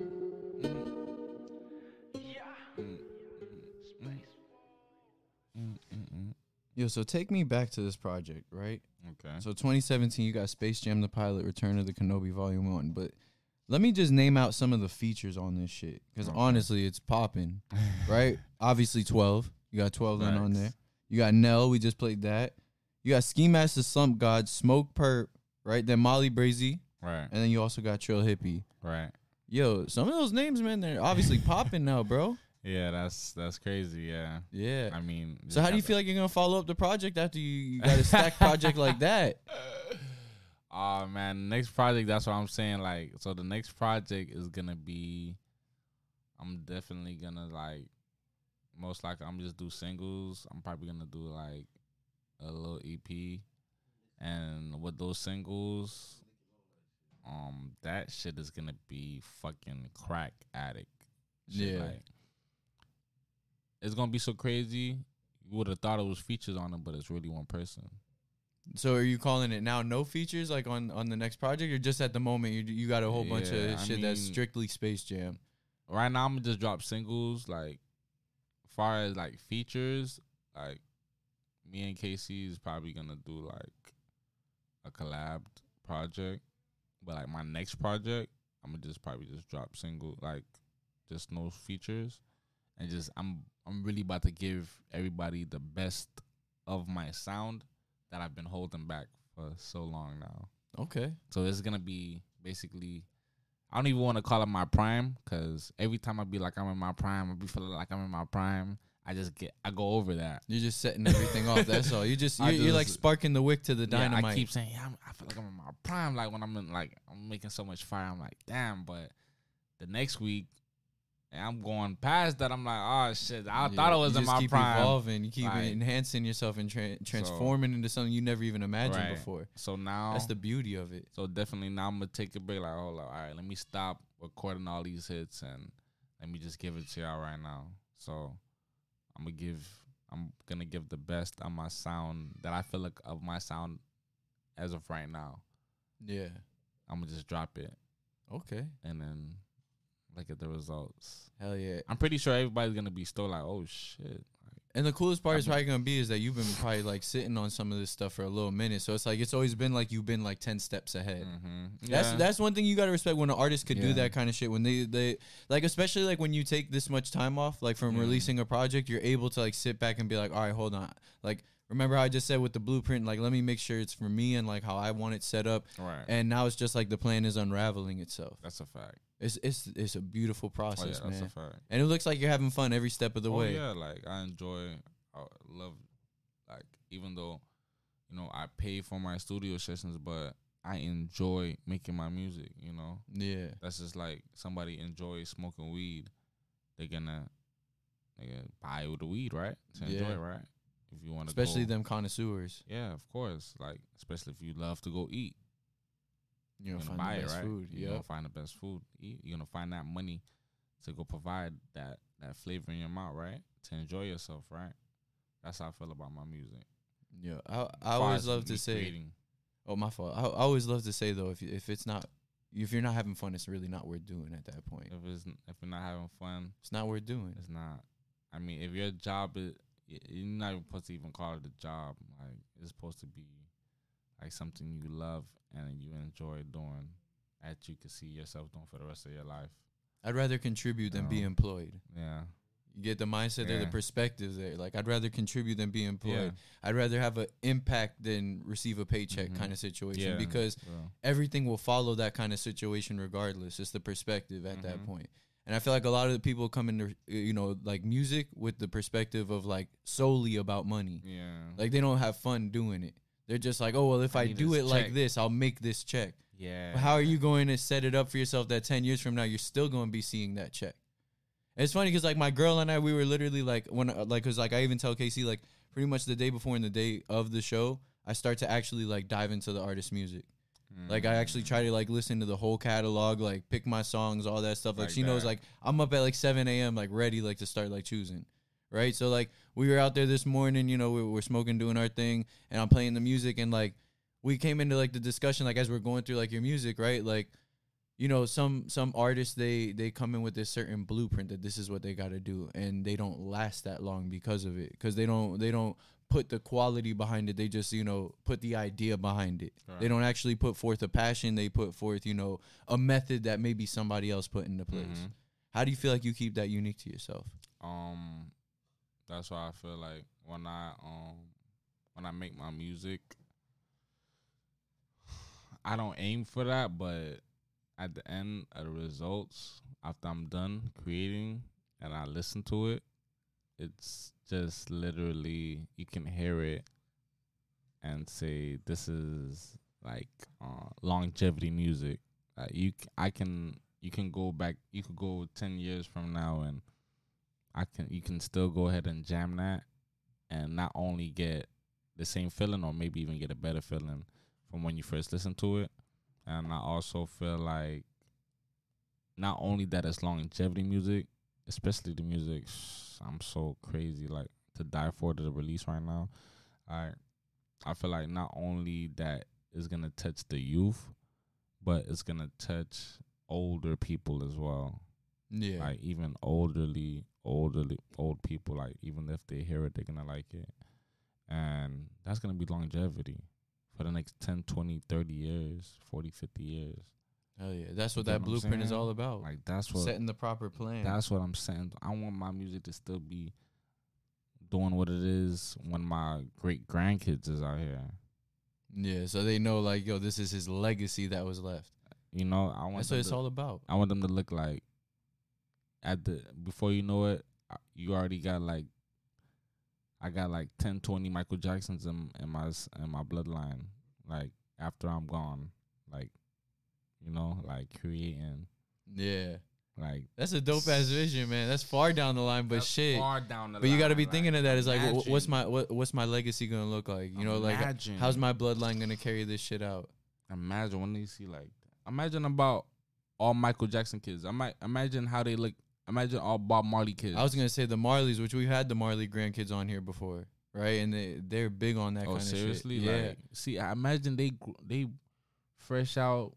Yo, so take me back to this project, right? Okay. So 2017, you got Space Jam: The Pilot, Return of the Kenobi Volume One. But let me just name out some of the features on this shit, because honestly, it's popping, right? Obviously, 12. You got 12 then on there. You got Nell. We just played that. You got Ski Mask the, Slump God, Smokepurpp, right? Then Molly Brazy, Right. and then you also got Trill Hippie. Right. Yo, some of those names, man, they're obviously popping now, bro. Yeah, that's that's crazy. Yeah. Yeah. I mean. So how do you feel like you're gonna follow up the project after you, you got a stacked project like that? Oh man, next project. That's what I'm saying. Like, so the next project is gonna be. I'm definitely gonna like, most likely I'm just do singles. I'm probably gonna do like a little EP, and with those singles, um, that shit is gonna be fucking crack addict. Shit, Yeah. like, it's gonna be so crazy. You would have thought it was features on it, but it's really one person. So are you calling it now no features like on on the next project, or just at the moment you you got a whole bunch of I shit that's strictly Space Jam? right now I'm gonna just drop singles. Like, far as like features, like me and Casey is probably gonna do like a collab project But like my next project, I'm gonna just probably just drop single, like just no features, and just I'm I'm really about to give everybody the best of my sound that I've been holding back for so long now. Okay. So it's gonna be basically. I don't even want to call it my prime because every time I be like I'm in my prime, I be feeling like I'm in my prime. I just get I go over that. You're just setting everything off. That's all. You just you're, you're like sparking the wick to the Yeah, dynamite. I keep saying, yeah, I'm, I feel like I'm in my prime. Like when I'm in, like I'm making so much fire. I'm like, damn. But the next week, and I'm going past that. I'm like, oh shit. I Yeah, thought it was in my keep prime. evolving. You keep Like- enhancing yourself and tra- transforming into something you never even imagined Right. before. So now That's the beauty of it. So definitely now I'm gonna take a break. Like, hold up, all right, let me stop recording all these hits and let me just give it to y'all right now. So I'm gonna give, I'm gonna give the best of my sound that I feel like of my sound as of right now. Yeah. I'm gonna just drop it Okay. and then look at the results. Hell yeah. I'm pretty sure everybody's gonna be still like, oh shit. And the coolest part is probably gonna be is that you've been probably like sitting on some of this stuff for a little minute. So it's like it's always been like you've been like ten steps ahead. Mm-hmm. That's that's one thing you gotta respect when an artist could do that kind of shit. When they they like especially like when you take this much time off, like from Mhm. releasing a project, you're able to like sit back and be like, all right, hold on. Like remember how I just said with the blueprint, like let me make sure it's for me and like how I want it set up. right. And now it's just like the plan is unraveling itself. that's a fact. It's it's it's a beautiful Oh yeah, process, that's man. a fact. And it looks like you're having fun every step of the oh, way. Yeah, like I enjoy, I love, like even though, you know, I pay for my studio sessions, but I enjoy making my music. You know, Yeah. that's just like somebody enjoys smoking weed, they're gonna, they gonna buy the weed, right? To enjoy it, right? If you want to, Especially them connoisseurs. Yeah, of course. Like especially if you love to go eat, You're you're gonna gonna find buy the it, best right? food. You're Yeah. gonna find the best food. Eat. You're gonna find that money to go provide that that flavor in your mouth, right? To enjoy yourself, right? That's how I feel about my music. Yeah. I I always love to say creating. Oh, my fault. I, I always love to say though, if if it's not, if you're not having fun, it's really not worth doing at that point. if it's if you're not having fun, It's not worth doing. it's not. I mean, if your job is, you're not even supposed to even call it a job. Like it's supposed to be like something you love and you enjoy doing, that you can see yourself doing for the rest of your life. I'd rather contribute than be employed. Yeah, You get the mindset there, the Yeah. perspective there. Like I'd rather contribute than be employed. yeah, I'd rather have an impact than receive a paycheck Mhm. kind of situation yeah. because everything will follow that kind of situation regardless. It's the perspective at that Mhm. point. And I feel like a lot of the people come into you know like music with the perspective of like solely about money. yeah, Like they don't have fun doing it. They're just like, oh well, if I I, do it like this, I'll make this check. yeah. But how are you going to set it up for yourself that ten years from now you're still going to be seeing that check? It's funny because like my girl and I, we were literally like when uh, like because like I even tell Casey like pretty much the day before and the day of the show, I start to actually like dive into the artist's music. Like I actually try to like listen to the whole catalog, like pick my songs, all that stuff. Like, Like she knows like I'm up at like 7 a.m. like ready like to start like choosing. Right. So like we were out there this morning, you know, we were smoking, doing our thing, and I'm playing the music and like we came into like the discussion like as we're going through like your music, right? Like, you know, some some artists they they come in with this certain blueprint that this is what they gotta do and they don't last that long because of it. Because they don't they don't put the quality behind it. They just, you know, put the idea behind it. They don't actually put forth a passion. They put forth, you know, a method that maybe somebody else put into place. Mhm. How do you feel like you keep that unique to yourself? Um, that's why I feel like when I um when I make my music, I don't aim for that, but at the end of the results, after I'm done creating and I listen to it, it's just literally you can hear it and say this is like uh, longevity music. Like you, I can you can go back. You could go ten years from now and I can you can still go ahead and jam that and not only get the same feeling or maybe even get a better feeling from when you first listen to it. And I also feel like not only that it's longevity music, especially the music I'm so crazy like to die for the release right now. I I feel like not only that is gonna touch the youth, but it's gonna touch older people as well Yeah. like even elderly, elderly, old people, like even if they hear it, they're gonna like it, and that's gonna be longevity for the next 10, 20, 30 years, 40, 50 years. Hell yeah, that's what You that blueprint is all about. Like that's what Setting the proper plan. that's what I'm saying. I want my music to still be doing what it is when my great grandkids is out here. yeah, so they know like, yo, this is his legacy that was left. You know, I want That's what it's to- all about. I want them to look like at the before you know it, uh, you already got like I got like 10, 20 Michael Jacksons in, in my in my bloodline. Like after I'm gone, like you know, like creating Yeah, like that's a dope ass vision, man. That's far down the line, but shit. far down the But you got to line, be thinking of that. Is like, wh- imagine- what's my what, what's my legacy gonna look like? You know, like Imagine. how's my bloodline gonna carry this shit out? imagine when they see like imagine about all Michael Jackson kids. I might imagine how they look. Imagine all Bob Marley kids. I was gonna say the Marleys, which we've had the Marley grandkids on here before, right? And they they're big on that oh kind of seriously? shit. Yeah, Like, see, I imagine they they fresh out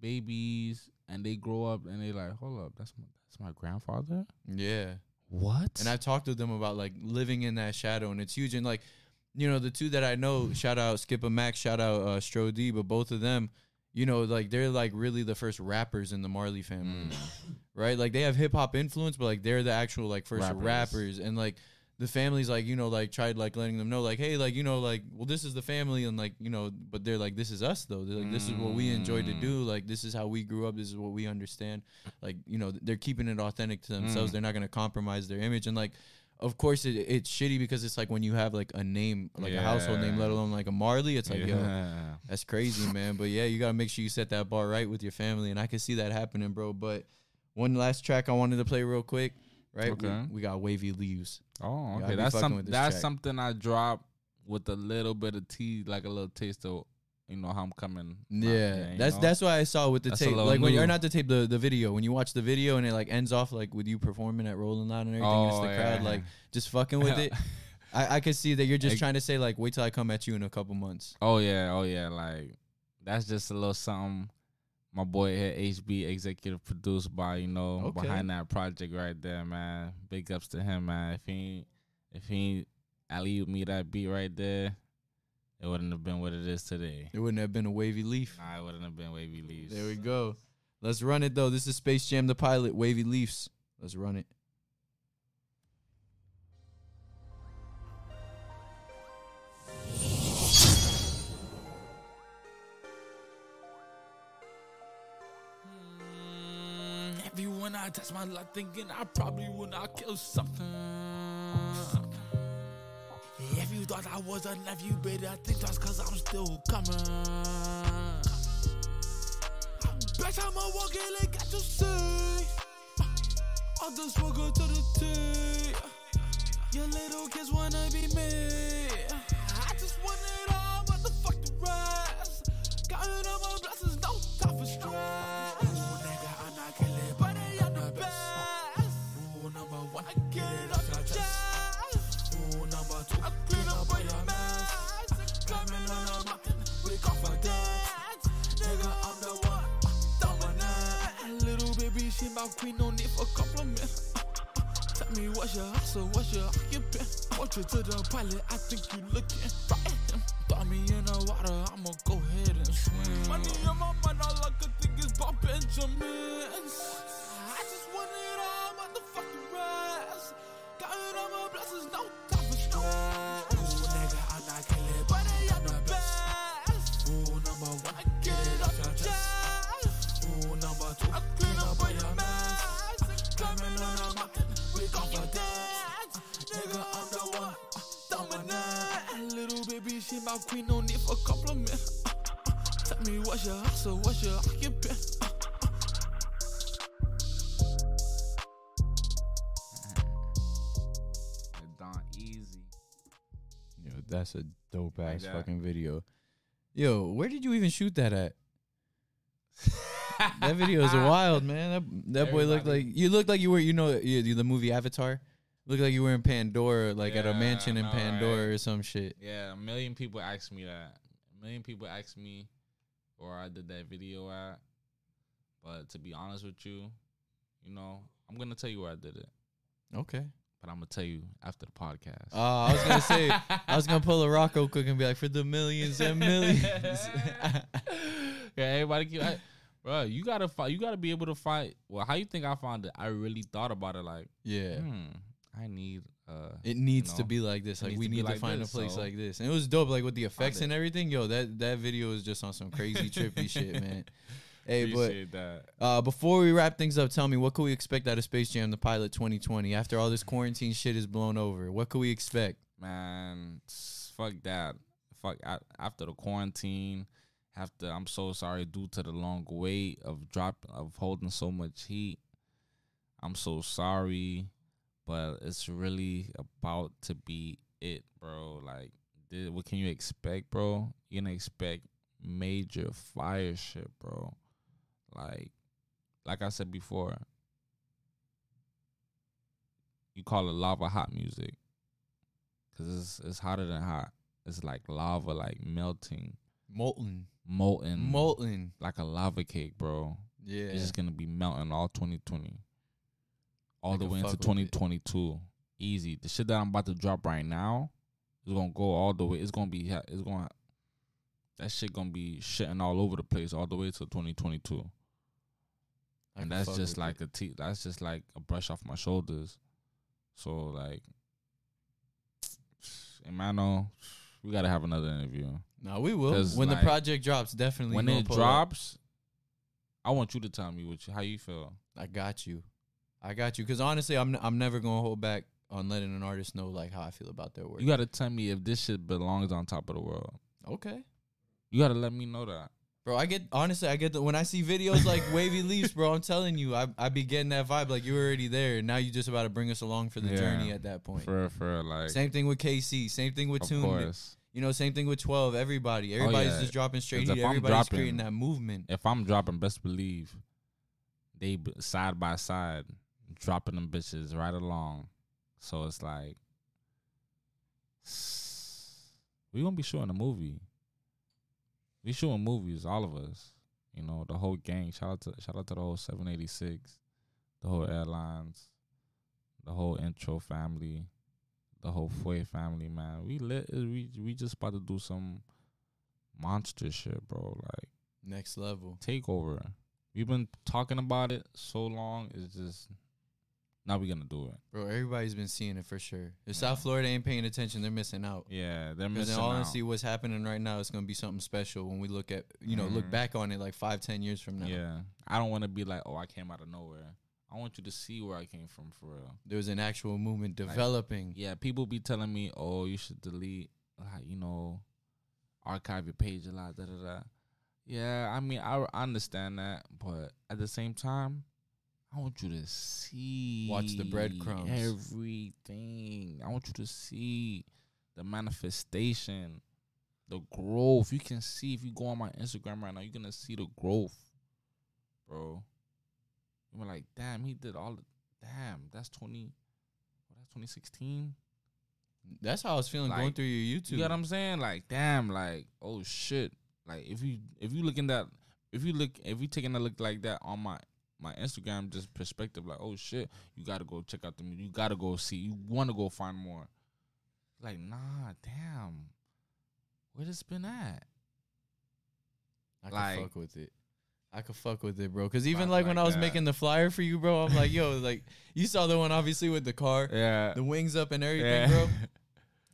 babies and they grow up and they like, hold up, that's my that's my grandfather. yeah. What? And I've talked to them about like living in that shadow, and it's huge. And like, you know, the two that I know, shout out Skippa Max, shout out uh, Stro D, but both of them, you know, like they're like really the first rappers in the Marley family, right? Like they have hip hop influence, but like they're the actual like first rappers. Rappers. and like the family's like you know like tried like letting them know like hey like you know like well this is the family and like you know but they're like this is us though. They're like this is what we enjoy to do. Like this is how we grew up. This is what we understand. Like you know they're keeping it authentic to themselves. Mm. They're not going to compromise their image. And like of course it, it's shitty because it's like when you have like a name like a household name let alone like a marley it's like yo yeah. that's crazy man. But yeah you got to make sure you set that bar right with your family. And i can see that happening bro. But one last track i wanted to play real quick right We- Okay. we, got wavy leaves Oh, okay. That's fucking some. with this That's track. something I drop with a little bit of tea, like a little taste of, you know, how I'm coming. Yeah, that's know? that's what I saw with the That's tape. Like when you're not the tape, the, the video. When you watch the video and it like ends off like with you performing at Rolling Loud and everything, and it's Oh, the crowd yeah. like just fucking with it. I, I could see that you're just trying to say like, wait till I come at you in a couple months. Oh yeah, oh yeah. Like that's just a little something. My boy here, HB, executive produced by you know Okay. behind that project right there, man. Big ups to him, man. If he if he alley me that beat right there, it wouldn't have been what it is today. It wouldn't have been a wavy leaf. Nah, it wouldn't have been wavy leaves. There we go. Let's run it though. This is Space Jam the pilot, Wavy Leafs. Let's run it. I touch my life thinking I probably would not kill something. If you thought I was a nephew, I think that's cause I'm still coming. Bet I'ma walk in and get to see. All the struggle to the T. Your little kids wanna be me. I just want it all, but the fuck the rest. Counting all my blessings, no time for stress. My queen, no need for compliment. Tell me what's your hustle, what's your occupant? Portrait to the pilot, I think you looking right. Throw me in the water, I'ma go ahead and swim. Money on my mind, all I could think is about Benjamins. I just want it all, motherfucking rest. Counting all my blessings, no time for stress. My queen, no need for compliment. Tell me what's your hustle, what's your occupant? Mm. Don Easy. Yo, that's a dope ass that. fucking video. Yo, where did you even shoot that at? That video is wild, man. That that boy looked like you looked like you were, you know, you, you- the movie Avatar. Looked like you were in Pandora, like at a mansion in know, Pandora right? or some shit. Yeah, a million people ask me that. A million people ask me where I did that video at. But to be honest with you, you know, I'm gonna tell you where I did it. Okay. but I'm gonna tell you after the podcast. Oh, I was gonna say, I was gonna pull a Rocco quick and be like, for the millions and millions. yeah, everybody keep. I, bro, you gotta fight. You gotta be able to fight. Well, how you think I found it? I really thought about it. Like, yeah. hmm, I need. uh It needs you to be like this. Like we to need to like find this, a place so- like this. And it was dope, like with the effects and everything. Yo, that that video is just on some crazy trippy shit, man. Hey, but Appreciate uh, before we wrap things up, tell me what could we expect out of Space Jam: The Pilot 2020? After all this quarantine shit is blown over, what could we expect? man, fuck that. Fuck a- after the quarantine. After I'm so sorry due to the long wait of drop of holding so much heat. I'm so sorry, but it's really about to be it, bro. Like, th- what can you expect, bro? You're gonna expect major fire shit, bro. Like, like I said before, you call it lava hot music because it's it's hotter than hot. It's like lava, like melting, Molten, molten, molten. like a lava cake, bro. Yeah, It's just gonna be melting all 2020, all the way into fuck with it. 2022. Easy. The shit that I'm about to drop right now is gonna go all the way. It's gonna be. It's gonna. That shit gonna be shitting all over the place all the way to 2022. I and that's just like a t. That's just like a brush off my shoulders. So like, Emmanuel, we gotta have another interview. No, we will when like, the project drops. Definitely, when it pull up. drops, I want you to tell me what you, how you feel. I got you. I got you. Because honestly, I'm I'm never gonna hold back on letting an artist know like how I feel about their work. You gotta tell me if this shit belongs on top of the world. okay, You gotta let me know that. bro. I get honestly, I get the when I see videos like wavy leaves, bro. I'm telling you, I I be getting that vibe like you were already there. And now you just about to bring us along for the Yeah. journey at that point. For for like, Same thing with KC. Same thing with of Tune. You know, same thing with Twelve. Everybody, oh, everybody's Oh, yeah. just dropping straight heat. Everybody's dropping- creating that movement. If I'm dropping, best believe they side by side dropping them bitches right along. So it's like we gonna be shooting a movie. We shooting movies, all of us. You know, the whole gang. Shout out to shout out to the whole 786, the whole airlines, the whole intro family, the whole Foy family. Man, we lit. Uh, we we just about to do some monster shit, bro. Like Next level. takeover. We've been talking about it so long. It's just now we gonna do it. Bro, everybody's been seeing it for sure. If Yeah. South Florida ain't paying attention, they're missing out. Yeah, they're missing out. honesty, what's happening right now is gonna be something special when we look at you know look Mhm. back on it like five, ten years from now. Yeah, I don't want to be like, oh, I came out of nowhere. I want you to see where I came from for real. There was an actual movement developing. Yeah, people be telling me, oh, you should delete, like, you know, archive your page a lot. Da da da. Yeah, I mean, I, I understand that, but at the same time, I want you to see Watch the breadcrumbs. everything. I want you to see the manifestation, the growth. You can see if you go on my Instagram right now, you're gonna see the growth, bro. You're like, damn, he did all. The, damn, that's twenty. That's 2016. That's how I was feeling going through your YouTube. You know what I'm saying? Like, damn, like, oh shit. Like, if you if you looking that, if you look, if you taking a look like that on my my Instagram, just perspective, like, oh shit, you gotta go check out the music. You gotta go see. You want to go find more. Like, nah, damn. Where this been at? I like- fuck with it. I could fuck with it, bro. Because even Like- like, when I was that. making the flyer for you, bro, I'm like, yo, like you saw the one obviously with the car, Yeah. the wings up and everything, yeah. bro.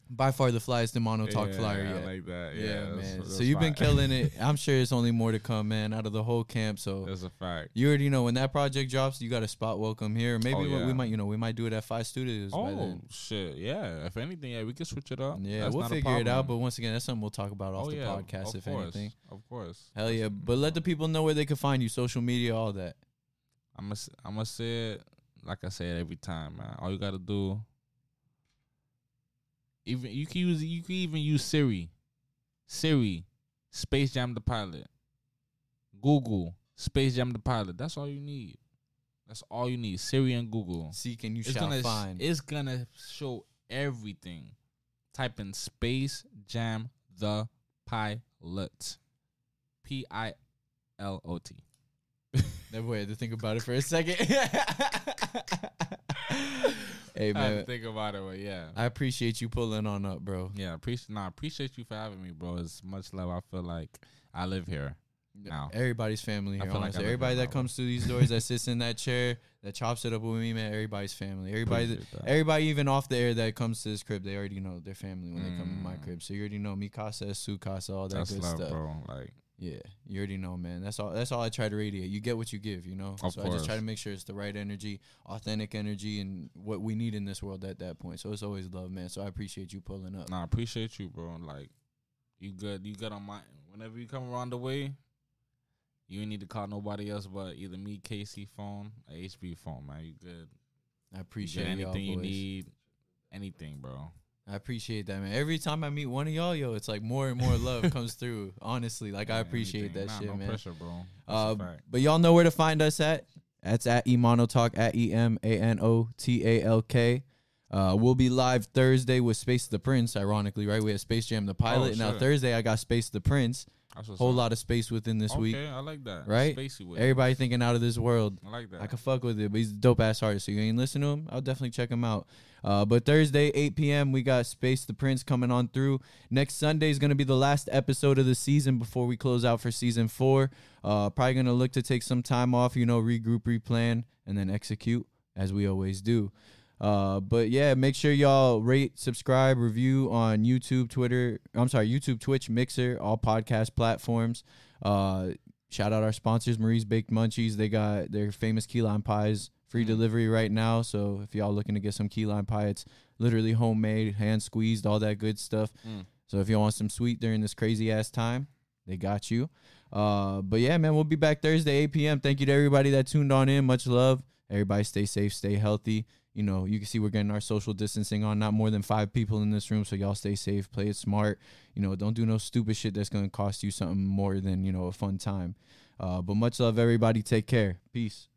By far the flyest the Mono Talk Yeah, flyer I yet. like that. yeah, Yeah, that's- man. that's so you've been killing it. I'm sure it's only more to come, man, out of the whole camp. So That's a fact. you already know when that project drops, you got a spot welcome here. Maybe Oh, we- we might, you know, we might do it at Five Studios by Oh shit, yeah. If anything, yeah, we can switch it up. Yeah, That's we'll figure it out. But once again, that's something we'll talk about oh, off oh, the yeah, podcast, if course, anything. Of course. Hell yeah. But let the people know where they can find you, social media, all that. I'm gonna I'm gonna say it like I say it every time, man. All you gotta do, even you can use you can even use Siri, Siri, Space Jam the pilot, Google Space Jam the pilot. That's all you need. That's all you need. Siri and Google. Seek and you It's shall gonna find. it's gonna show everything. Type in Space Jam the pilot, P I L O T. Never had to think about it for a second. hey I had to man, think about it, but yeah. I appreciate you pulling on up, bro. Yeah, appreciate nah, appreciate you for having me, bro. It's much love. I feel like I live here now. Everybody's family I here. feel like honestly. I live everybody in that comes through these doors, that sits in that chair, that chops it up with me, man. Everybody's family. Everybody, that, Appreciate that. everybody even off the air that comes to this crib, they already know their family when they come to my Mm. crib. So you already know me, Casa, Su Casa, all that That's good love, stuff. bro. Like Yeah, you already know, man. That's all. That's all I try to radiate. You get what you give, you know. Of so I just try to make sure it's the right energy, authentic energy, and what we need in this world at that point. So it's always love, man. So I appreciate you pulling up. Nah, I appreciate you, bro. Like, you good. You good on my. Whenever you come around the way, you ain't need to call nobody else but either me, Casey phone, or HB phone, man. You good. I You appreciate y'all anything you need, anything, bro. I appreciate that, man. Every time I meet one of y'all, yo, it's like more and more love comes through. Honestly, like I appreciate anything. that Nah, shit, no man. pressure, bro. Uh, but y'all know where to find us at. That's at Emano Talk at E M A N O T A L K. Uh, we'll be live Thursday with Space the Prince. Ironically, right? We had Space Jam the pilot. now. Thursday I got Space the Prince. Whole lot of space within this okay, week, I like that. right? Spacey with it. Everybody thinking out of this world. I like that. I can fuck with it, but he's a dope ass artist. So you ain't listen to him? I'll definitely check him out. Uh, but Thursday, 8 p.m., we got Space the Prince coming on through. Next Sunday is going to be the last episode of the season before we close out for season four. Uh, probably going to look to take some time off, you know, regroup, replan, and then execute as we always do. Uh, but yeah, make sure y'all rate, subscribe, review on YouTube, Twitter. I'm sorry, YouTube, Twitch, Mixer, all podcast platforms. Uh, shout out our sponsors, Marie's Baked Munchies. They got their famous key lime pies free Mm. delivery right now. So if y'all looking to get some key lime pie, it's literally homemade, hand squeezed, all that good stuff. Mm. So if you want some sweet during this crazy ass time, they got you. Uh, but yeah, man, we'll be back Thursday, 8 p.m. Thank you to everybody that tuned on in. Much love. Everybody stay safe, stay healthy. You know, you can see we're getting our social distancing on. Not more than five people in this room, so y'all stay safe, play it smart. You know, don't do no stupid shit that's gonna cost you something more than you know a fun time. Uh, but much love, everybody. Take care. Peace.